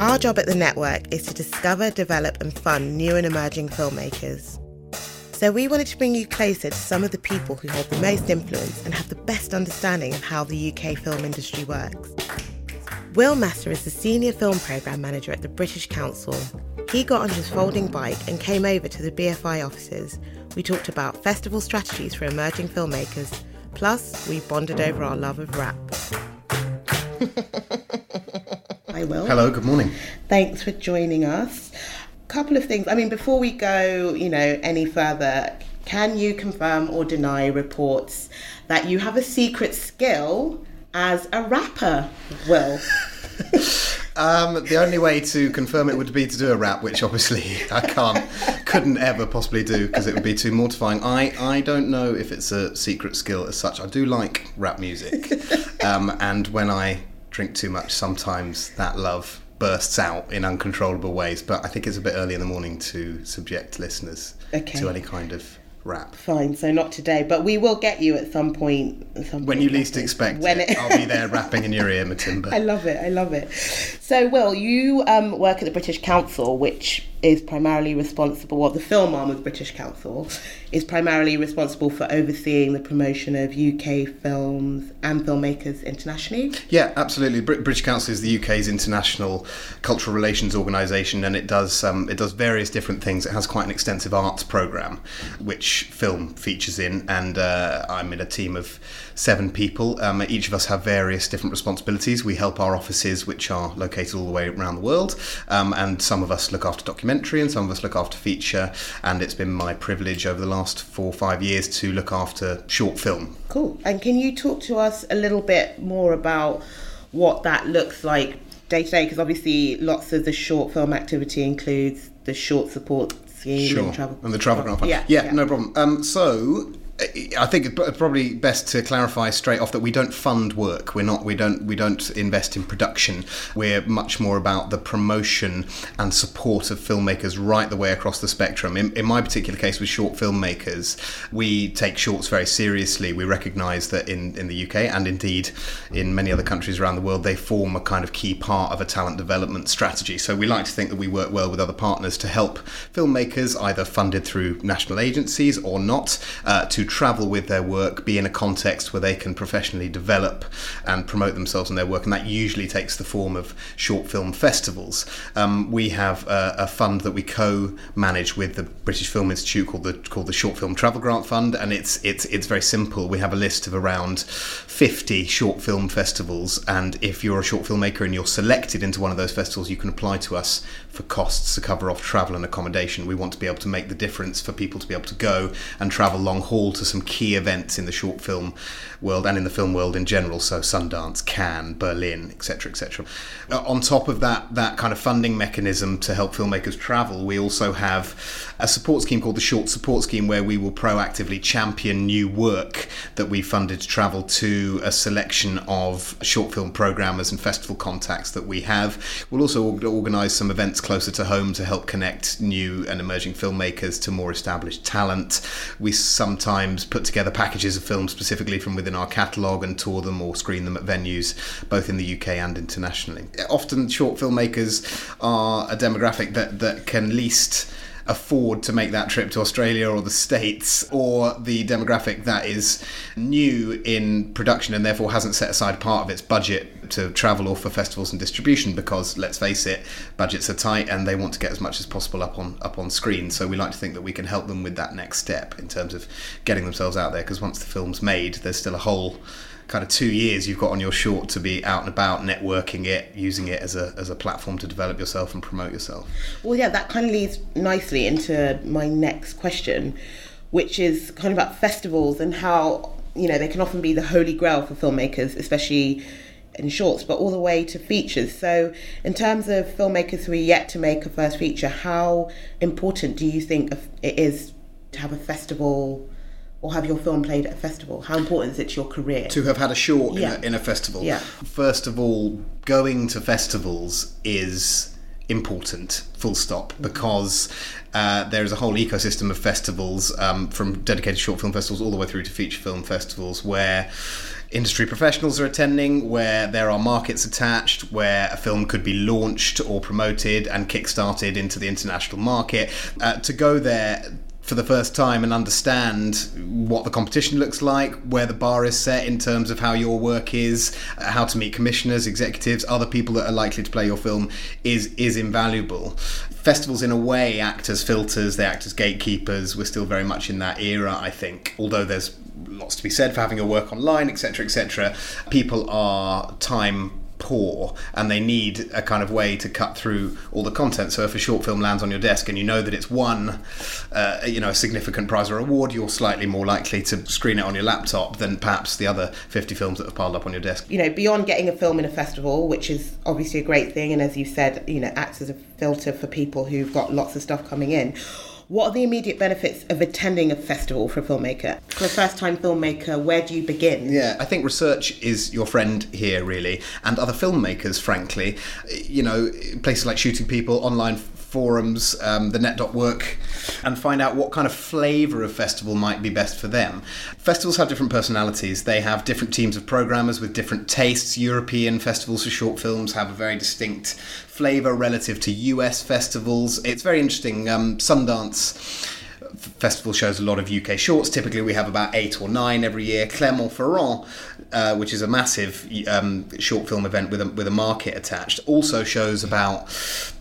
Our job at the network is to discover, develop, and fund new and emerging filmmakers. So we wanted to bring you closer to some of the people who hold the most influence and have the best understanding of how the UK film industry works. Will Massa is the Senior Film Programme Manager at the British Council. He got on his folding bike and came over to the BFI offices. We talked about festival strategies for emerging filmmakers, plus, we bonded over our love of rap. Hi, Will. Hello, good morning. Thanks for joining us. A couple of things. I mean, before we go, you know, any further, can you confirm or deny reports that you have a secret skill as a rapper? Will. Um, the only way to confirm it would be to do a rap, which obviously I can't, couldn't ever possibly do because it would be too mortifying. I, I don't know if it's a secret skill as such. I do like rap music, um, and when I drink too much, sometimes that love bursts out in uncontrollable ways. But I think it's a bit early in the morning to subject listeners Okay. to any kind of rap. Fine, so not today, but we will get you at some point. At some When point you least expect When it, I'll be there rapping in your ear, Matimba. I love it. I love it. So, Will, you um, work at the British Council, which is primarily responsible. Well, the film arm of the British Council is primarily responsible for overseeing the promotion of UK films and filmmakers internationally. Yeah, absolutely. Brit- British Council is the UK's international cultural relations organisation, and it does um, it does various different things. It has quite an extensive arts programme, which film features in, and uh, I'm in a team of seven people. Um, each of us have various different responsibilities. We help our offices, which are located all the way around the world, um, and some of us look after documentary, and some of us look after feature. And it's been my privilege over the last four or five years to look after short film Cool. And can you talk to us a little bit more about what that looks like day to day? Because obviously, lots of the short film activity includes the short support scheme Sure. and travel. And the travel grant fund. Yeah, yeah, no problem. Um, so I think it's probably best to clarify straight off that we don't fund work. We're not. We don't. We don't invest in production. We're much more about the promotion and support of filmmakers right the way across the spectrum. In, in my particular case, with short filmmakers, we take shorts very seriously. We recognise that in in the UK and indeed in many other countries around the world, they form a kind of key part of a talent development strategy. So we like to think that we work well with other partners to help filmmakers, either funded through national agencies or not, uh, to travel with their work, be in a context where they can professionally develop and promote themselves and their work, and that usually takes the form of short film festivals. Um, we have a, a fund that we co-manage with the British Film Institute called the called the Short Film Travel Grant Fund, and it's it's it's very simple. We have a list of around 50 short film festivals, and if you're a short filmmaker and you're selected into one of those festivals, you can apply to us for costs to cover off travel and accommodation. We want to be able to make the difference for people to be able to go and travel long haul to some key events in the short film world and in the film world in general. So Sundance, Cannes, Berlin, etc., etc. Uh, on top of that, that kind of funding mechanism to help filmmakers travel, we also have a support scheme called the Short Support Scheme, where we will proactively champion new work that we funded to travel to a selection of short film programmers and festival contacts that we have. We'll also organise some events closer to home to help connect new and emerging filmmakers to more established talent. We sometimes times put together packages of films specifically from within our catalogue and tour them or screen them at venues both in the UK and internationally. Often short filmmakers are a demographic that, that can least afford to make that trip to Australia or the States, or the demographic that is new in production and therefore hasn't set aside part of its budget to travel or for festivals and distribution because let's face it budgets are tight and they want to get as much as possible up on up on screen. So we like to think that we can help them with that next step in terms of getting themselves out there because once the film's made there's still a whole kind of two years you've got on your short to be out and about networking it using it as a, as a platform to develop yourself and promote yourself Well, yeah, that kind of leads nicely into my next question, which is kind of about festivals and how, you know, they can often be the holy grail for filmmakers, especially in shorts, but all the way to features. So, in terms of filmmakers who are yet to make a first feature, how important do you think it is to have a festival? Or have your film played at a festival? How important is it to your career? to have had a short Yeah. in, a, in a festival. Yeah. First of all, going to festivals is important, full stop, because uh, there is a whole ecosystem of festivals, um, from dedicated short film festivals all the way through to feature film festivals, where industry professionals are attending, where there are markets attached, where a film could be launched or promoted and kickstarted into the international market. Uh, to go there for the first time and understand what the competition looks like, where the bar is set in terms of how your work is, uh, how to meet commissioners, executives, other people that are likely to play your film is is invaluable. Festivals, in a way, act as filters. They act as gatekeepers. We're still very much in that era, I think. Although there's lots to be said for having your work online, etc., etc. People are time poor and they need a kind of way to cut through all the content so if a short film lands on your desk and you know that it's won uh, you know a significant prize or award you're slightly more likely to screen it on your laptop than perhaps the other 50 films that have piled up on your desk you know, beyond getting a film in a festival, which is obviously a great thing, and as you said, you know, acts as a filter for people who've got lots of stuff coming in. What are the immediate benefits of attending a festival for a filmmaker? For a first time filmmaker, where do you begin? Yeah, I think research is your friend here, really, and other filmmakers, frankly. You know, places like Shooting People, online forums, um, the net.work, and find out what kind of flavour of festival might be best for them. Festivals have different personalities, they have different teams of programmers with different tastes. European festivals for short films have a very distinct flavour relative to US festivals. It's very interesting. Um, Sundance festival shows a lot of UK shorts. Typically, we have about eight or nine every year. Clermont-Ferrand, uh, which is a massive um, short film event with a, with a market attached, also shows about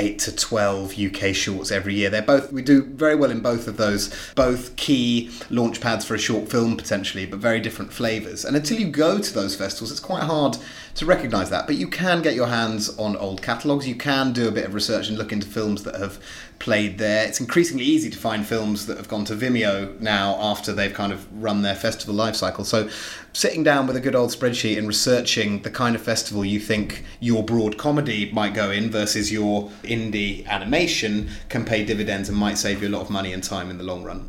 eight to twelve UK shorts every year. They're both we do very well in both of those, both key launch pads for a short film potentially, but very different flavours. And until you go to those festivals, it's quite hard to recognise that. But you can get your hands on old catalogues. You can do a bit of research and look into films that have played there. It's increasingly easy to find films that have gone to Vimeo now after they've kind of run their festival life cycle. So sitting down with a good old spreadsheet and researching the kind of festival you think your broad comedy might go in versus your indie animation can pay dividends and might save you a lot of money and time in the long run.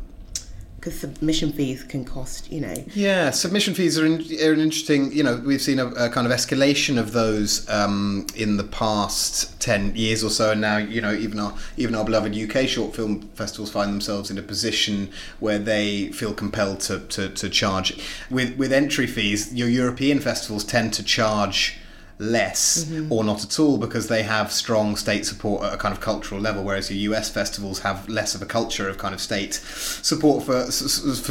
Because submission fees can cost, you know. Yeah, submission fees are, in, are an interesting. You know, we've seen a, a kind of escalation of those um, in the past ten years or so, and now you know even our even our beloved UK short film festivals find themselves in a position where they feel compelled to, to, to charge with with entry fees. Your European festivals tend to charge less mm-hmm. or not at all because they have strong state support at a kind of cultural level whereas your US festivals have less of a culture of kind of state support for for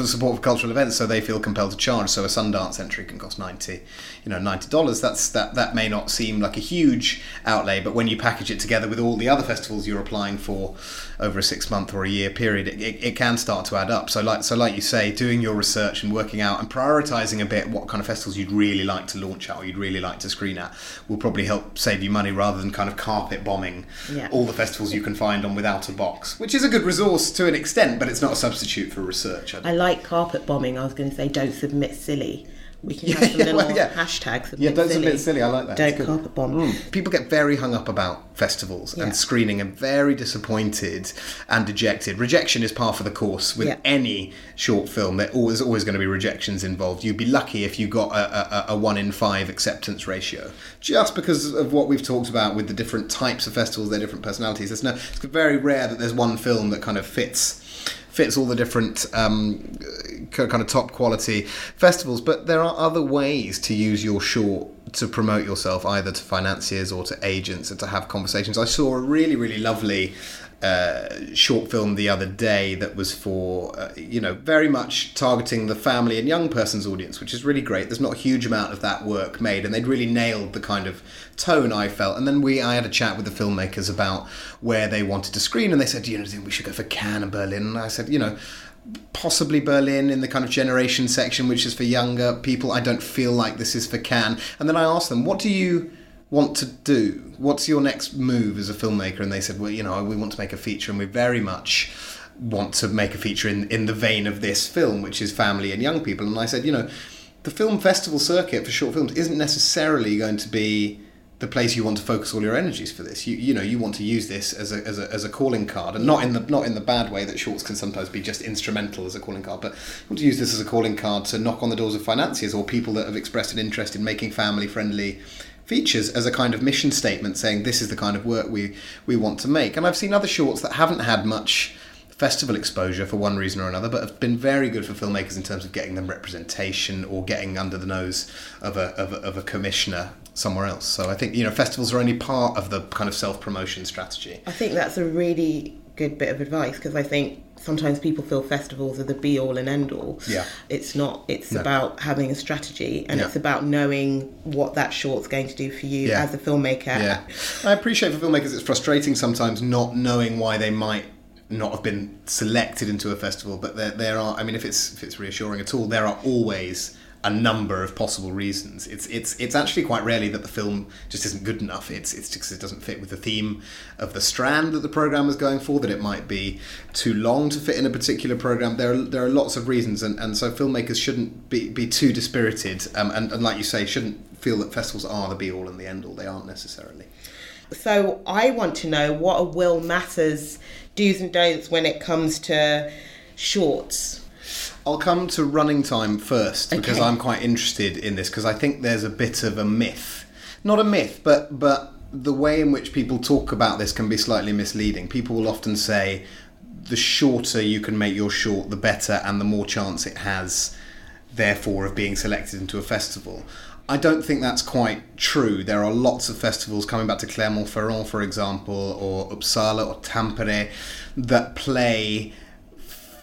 support for cultural events so they feel compelled to charge. So a Sundance entry can cost 90 you know 90 dollars. That's that that may not seem like a huge outlay but when you package it together with all the other festivals you're applying for over a 6 month or a year period it, it, it can start to add up. So like so like you say doing your research and working out and prioritizing a bit what kind of festivals you'd really like to launch at or you'd really like to screen at will probably help save you money rather than kind of carpet bombing Yeah. all the festivals you can find on Withoutabox, which is a good resource to an extent, but it's not a substitute for research. I I like carpet bombing. I was going to say, don't submit silly. We can have some little well, yeah. hashtags. Submit Yeah, don't silly. submit silly. I like that. Don't carpet bomb. Mm. People get very hung up about festivals Yeah. and screening and very disappointed and dejected. Rejection is par for the course with Yeah. any short film. There always always going to be rejections involved. You'd be lucky if you got a, a, a one in five acceptance ratio, just because of what we've talked about with the different types of festivals, their different personalities. There's no. It's very rare that there's one film that kind of fits fits all the different um, kind of top quality festivals. But there are other ways to use your short to promote yourself, either to financiers or to agents, and to have conversations. I saw a really, really lovely uh, short film the other day that was for uh, you know very much targeting the family and young person's audience, which is really great. There's not a huge amount of that work made, and they'd really nailed the kind of tone I felt. And then we I had a chat with the filmmakers about where they wanted to screen, and they said you know we should go for Cannes and Berlin. And I said you know possibly Berlin in the kind of generation section, which is for younger people. I don't feel like this is for Cannes. And then I asked them, what do you want to do? What's your next move as a filmmaker? And they said, well, you know, we want to make a feature and we very much want to make a feature in, in the vein of this film, which is family and young people. And I said, you know, the film festival circuit for short films isn't necessarily going to be the place you want to focus all your energies for this. You you know you want to use this as a, as a, as a calling card, and not in the not in the bad way that shorts can sometimes be just instrumental as a calling card, but you want to use this as a calling card to knock on the doors of financiers or people that have expressed an interest in making family friendly features as a kind of mission statement saying this is the kind of work we we want to make. And I've seen other shorts that haven't had much festival exposure for one reason or another, but have been very good for filmmakers in terms of getting them representation or getting under the nose of a, of a, of a commissioner somewhere else. So I think you know festivals are only part of the kind of self promotion strategy. I think that's a really good bit of advice because I think sometimes people feel festivals are the be all and end all. Yeah. It's not. It's No. about having a strategy and Yeah. it's about knowing what that short's going to do for you Yeah. as a filmmaker. Yeah, I appreciate for filmmakers it's frustrating sometimes not knowing why they might not have been selected into a festival, but there there are. I mean, if it's if it's reassuring at all, there are always a number of possible reasons. It's it's it's actually quite rarely that the film just isn't good enough. It's it's just 'cause it doesn't fit with the theme of the strand that the program is going for. That it might be too long to fit in a particular program. There are there are lots of reasons, and, and so filmmakers shouldn't be be too dispirited. Um, and, and like you say, shouldn't feel that festivals are the be all and the end all. They aren't necessarily. So I want to know what are Will Massa's do's and don'ts when it comes to shorts. I'll come to running time first because Okay. I'm quite interested in this because I think there's a bit of a myth. Not a myth, but but the way in which people talk about this can be slightly misleading. People will often say the shorter you can make your short, the better and the more chance it has therefore of being selected into a festival. I don't think that's quite true. There are lots of festivals coming back to Clermont-Ferrand, for example, or Uppsala or Tampere, that play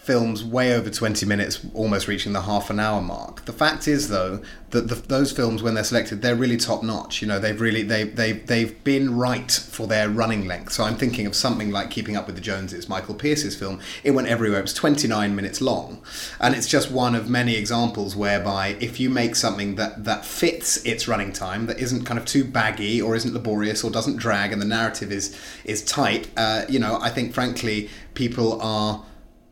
films way over 20 minutes, almost reaching the half an hour mark. The fact is, though, that the, those films, when they're selected, they're really top notch. You know, they've really they they they've been right for their running length. So I'm thinking of something like Keeping Up with the Joneses, Michael Pearce's film. It went everywhere. It was 29 minutes long, and it's just one of many examples whereby if you make something that that fits its running time, that isn't kind of too baggy or isn't laborious or doesn't drag, and the narrative is is tight, uh, you know, I think frankly people are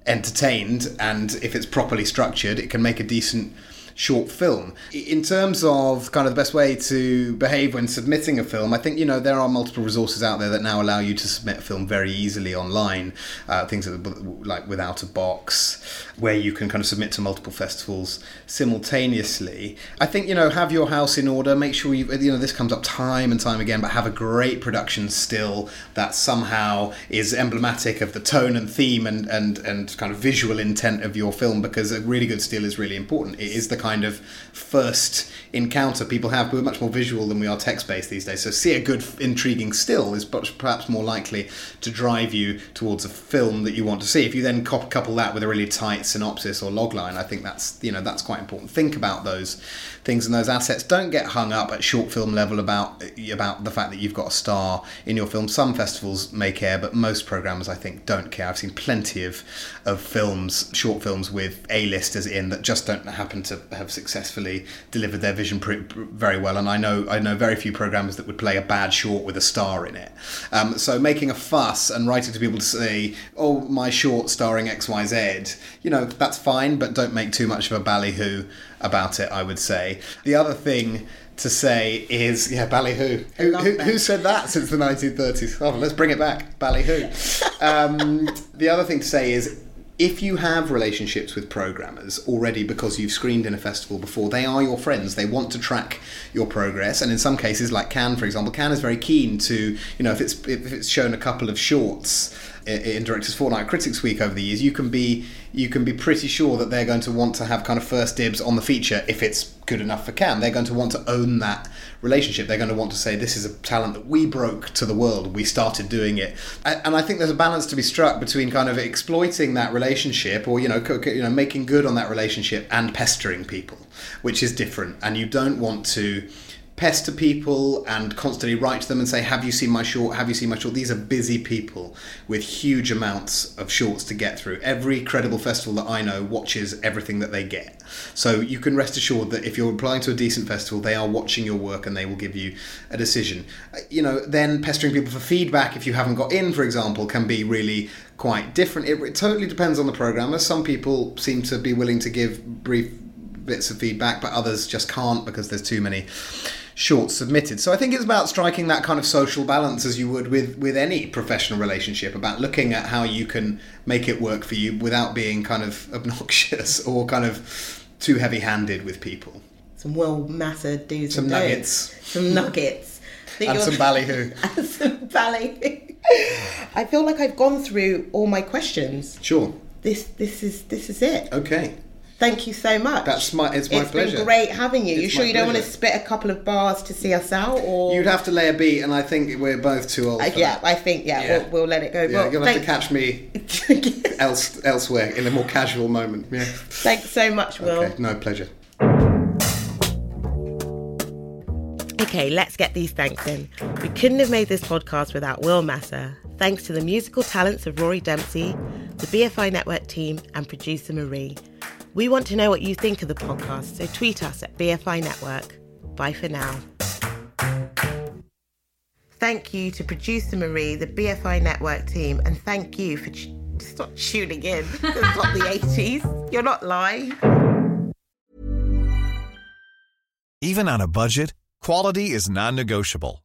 entertained and if it's properly structured it can make a decent short film. In terms of kind of the best way to behave when submitting a film i think you know there are multiple resources out there that now allow you to submit a film very easily online uh, things like Withoutabox where you can kind of submit to multiple festivals simultaneously. I think you know have your house in order make sure you you know this comes up time and time again but have a great production still that somehow is emblematic of the tone and theme and and and kind of visual intent of your film because a really good still is really important. It is the kind of first encounter people have. We're much more visual than we are text based these days. So see a good intriguing still is perhaps more likely to drive you towards a film that you want to see. If you then couple that with a really tight synopsis or logline i think that's you know that's quite important. Think about those things and those assets. Don't get hung up at short film level about about the fact that you've got a star in your film. Some festivals may care but most programmers i think don't care. I've seen plenty of of films short films with a-listers in that just don't happen to have successfully delivered their vision pr- pr- very well and i know i know very few programmers that would play a bad short with a star in it. Um, so making a fuss and writing to people to say oh my short starring xyz you know that's fine but don't make too much of a ballyhoo about it i would say. The other thing to say is yeah ballyhoo. Who, who, who said that since the 1930s oh let's bring it back. Ballyhoo. Um, the other thing to say is if you have relationships with programmers already because you've screened in a festival before, they are your friends. They want to track your progress, and in some cases, like Cannes, for example, Cannes is very keen to, you know, if it's if it's shown a couple of shorts in Directors Fortnight, Critics Week over the years, you can be you can be pretty sure that they're going to want to have kind of first dibs on the feature if it's good enough for Cannes. They're going to want to own that relationship. They're going to want to say this is a talent that we broke to the world. We started doing it, and I think there's a balance to be struck between kind of exploiting that relationship or you know you know making good on that relationship and pestering people, which is different. And you don't want to pester people and constantly write to them and say, Have you seen my short? Have you seen my short? These are busy people with huge amounts of shorts to get through. Every credible festival that I know watches everything that they get. So you can rest assured that if you're applying to a decent festival, they are watching your work and they will give you a decision. Uh, you know, then pestering people for feedback if you haven't got in, for example, can be really quite different. It, it totally depends on the programmer. Some people seem to be willing to give brief bits of feedback, but others just can't because there's too many shorts submitted. So I think it's about striking that kind of social balance as you would with with any professional relationship about looking at how you can make it work for you without being kind of obnoxious or kind of too heavy-handed with people. Some Will Massa do's some and nuggets. don'ts. Some nuggets. and some ballyhoo. and some ballyhoo. I feel like I've gone through all my questions. Sure. This this is this is it. Okay. Thank you so much. That's my. It's my it's pleasure. been great having you. It's you sure you don't want to spit a couple of bars to see us out, or You'd have to lay a beat, and I think we're both too old. Uh, yeah, that. I think yeah, Yeah. We'll, we'll let it go. Yeah, Well, you'll have to catch me else elsewhere in a more casual moment. Yeah. Thanks so much, Will. Okay. No pleasure. Okay, let's get these thanks in. We couldn't have made this podcast without Will Massa. Thanks to the musical talents of Rory Dempsey, the BFI Network team, and producer Marie. We want to know what you think of the podcast, so tweet us at BFI Network. Bye for now. Thank you to producer Marie, the BFI Network team, and thank you for ch- stop tuning in. It's not the 80s. You're not live. Even on a budget, quality is non-negotiable.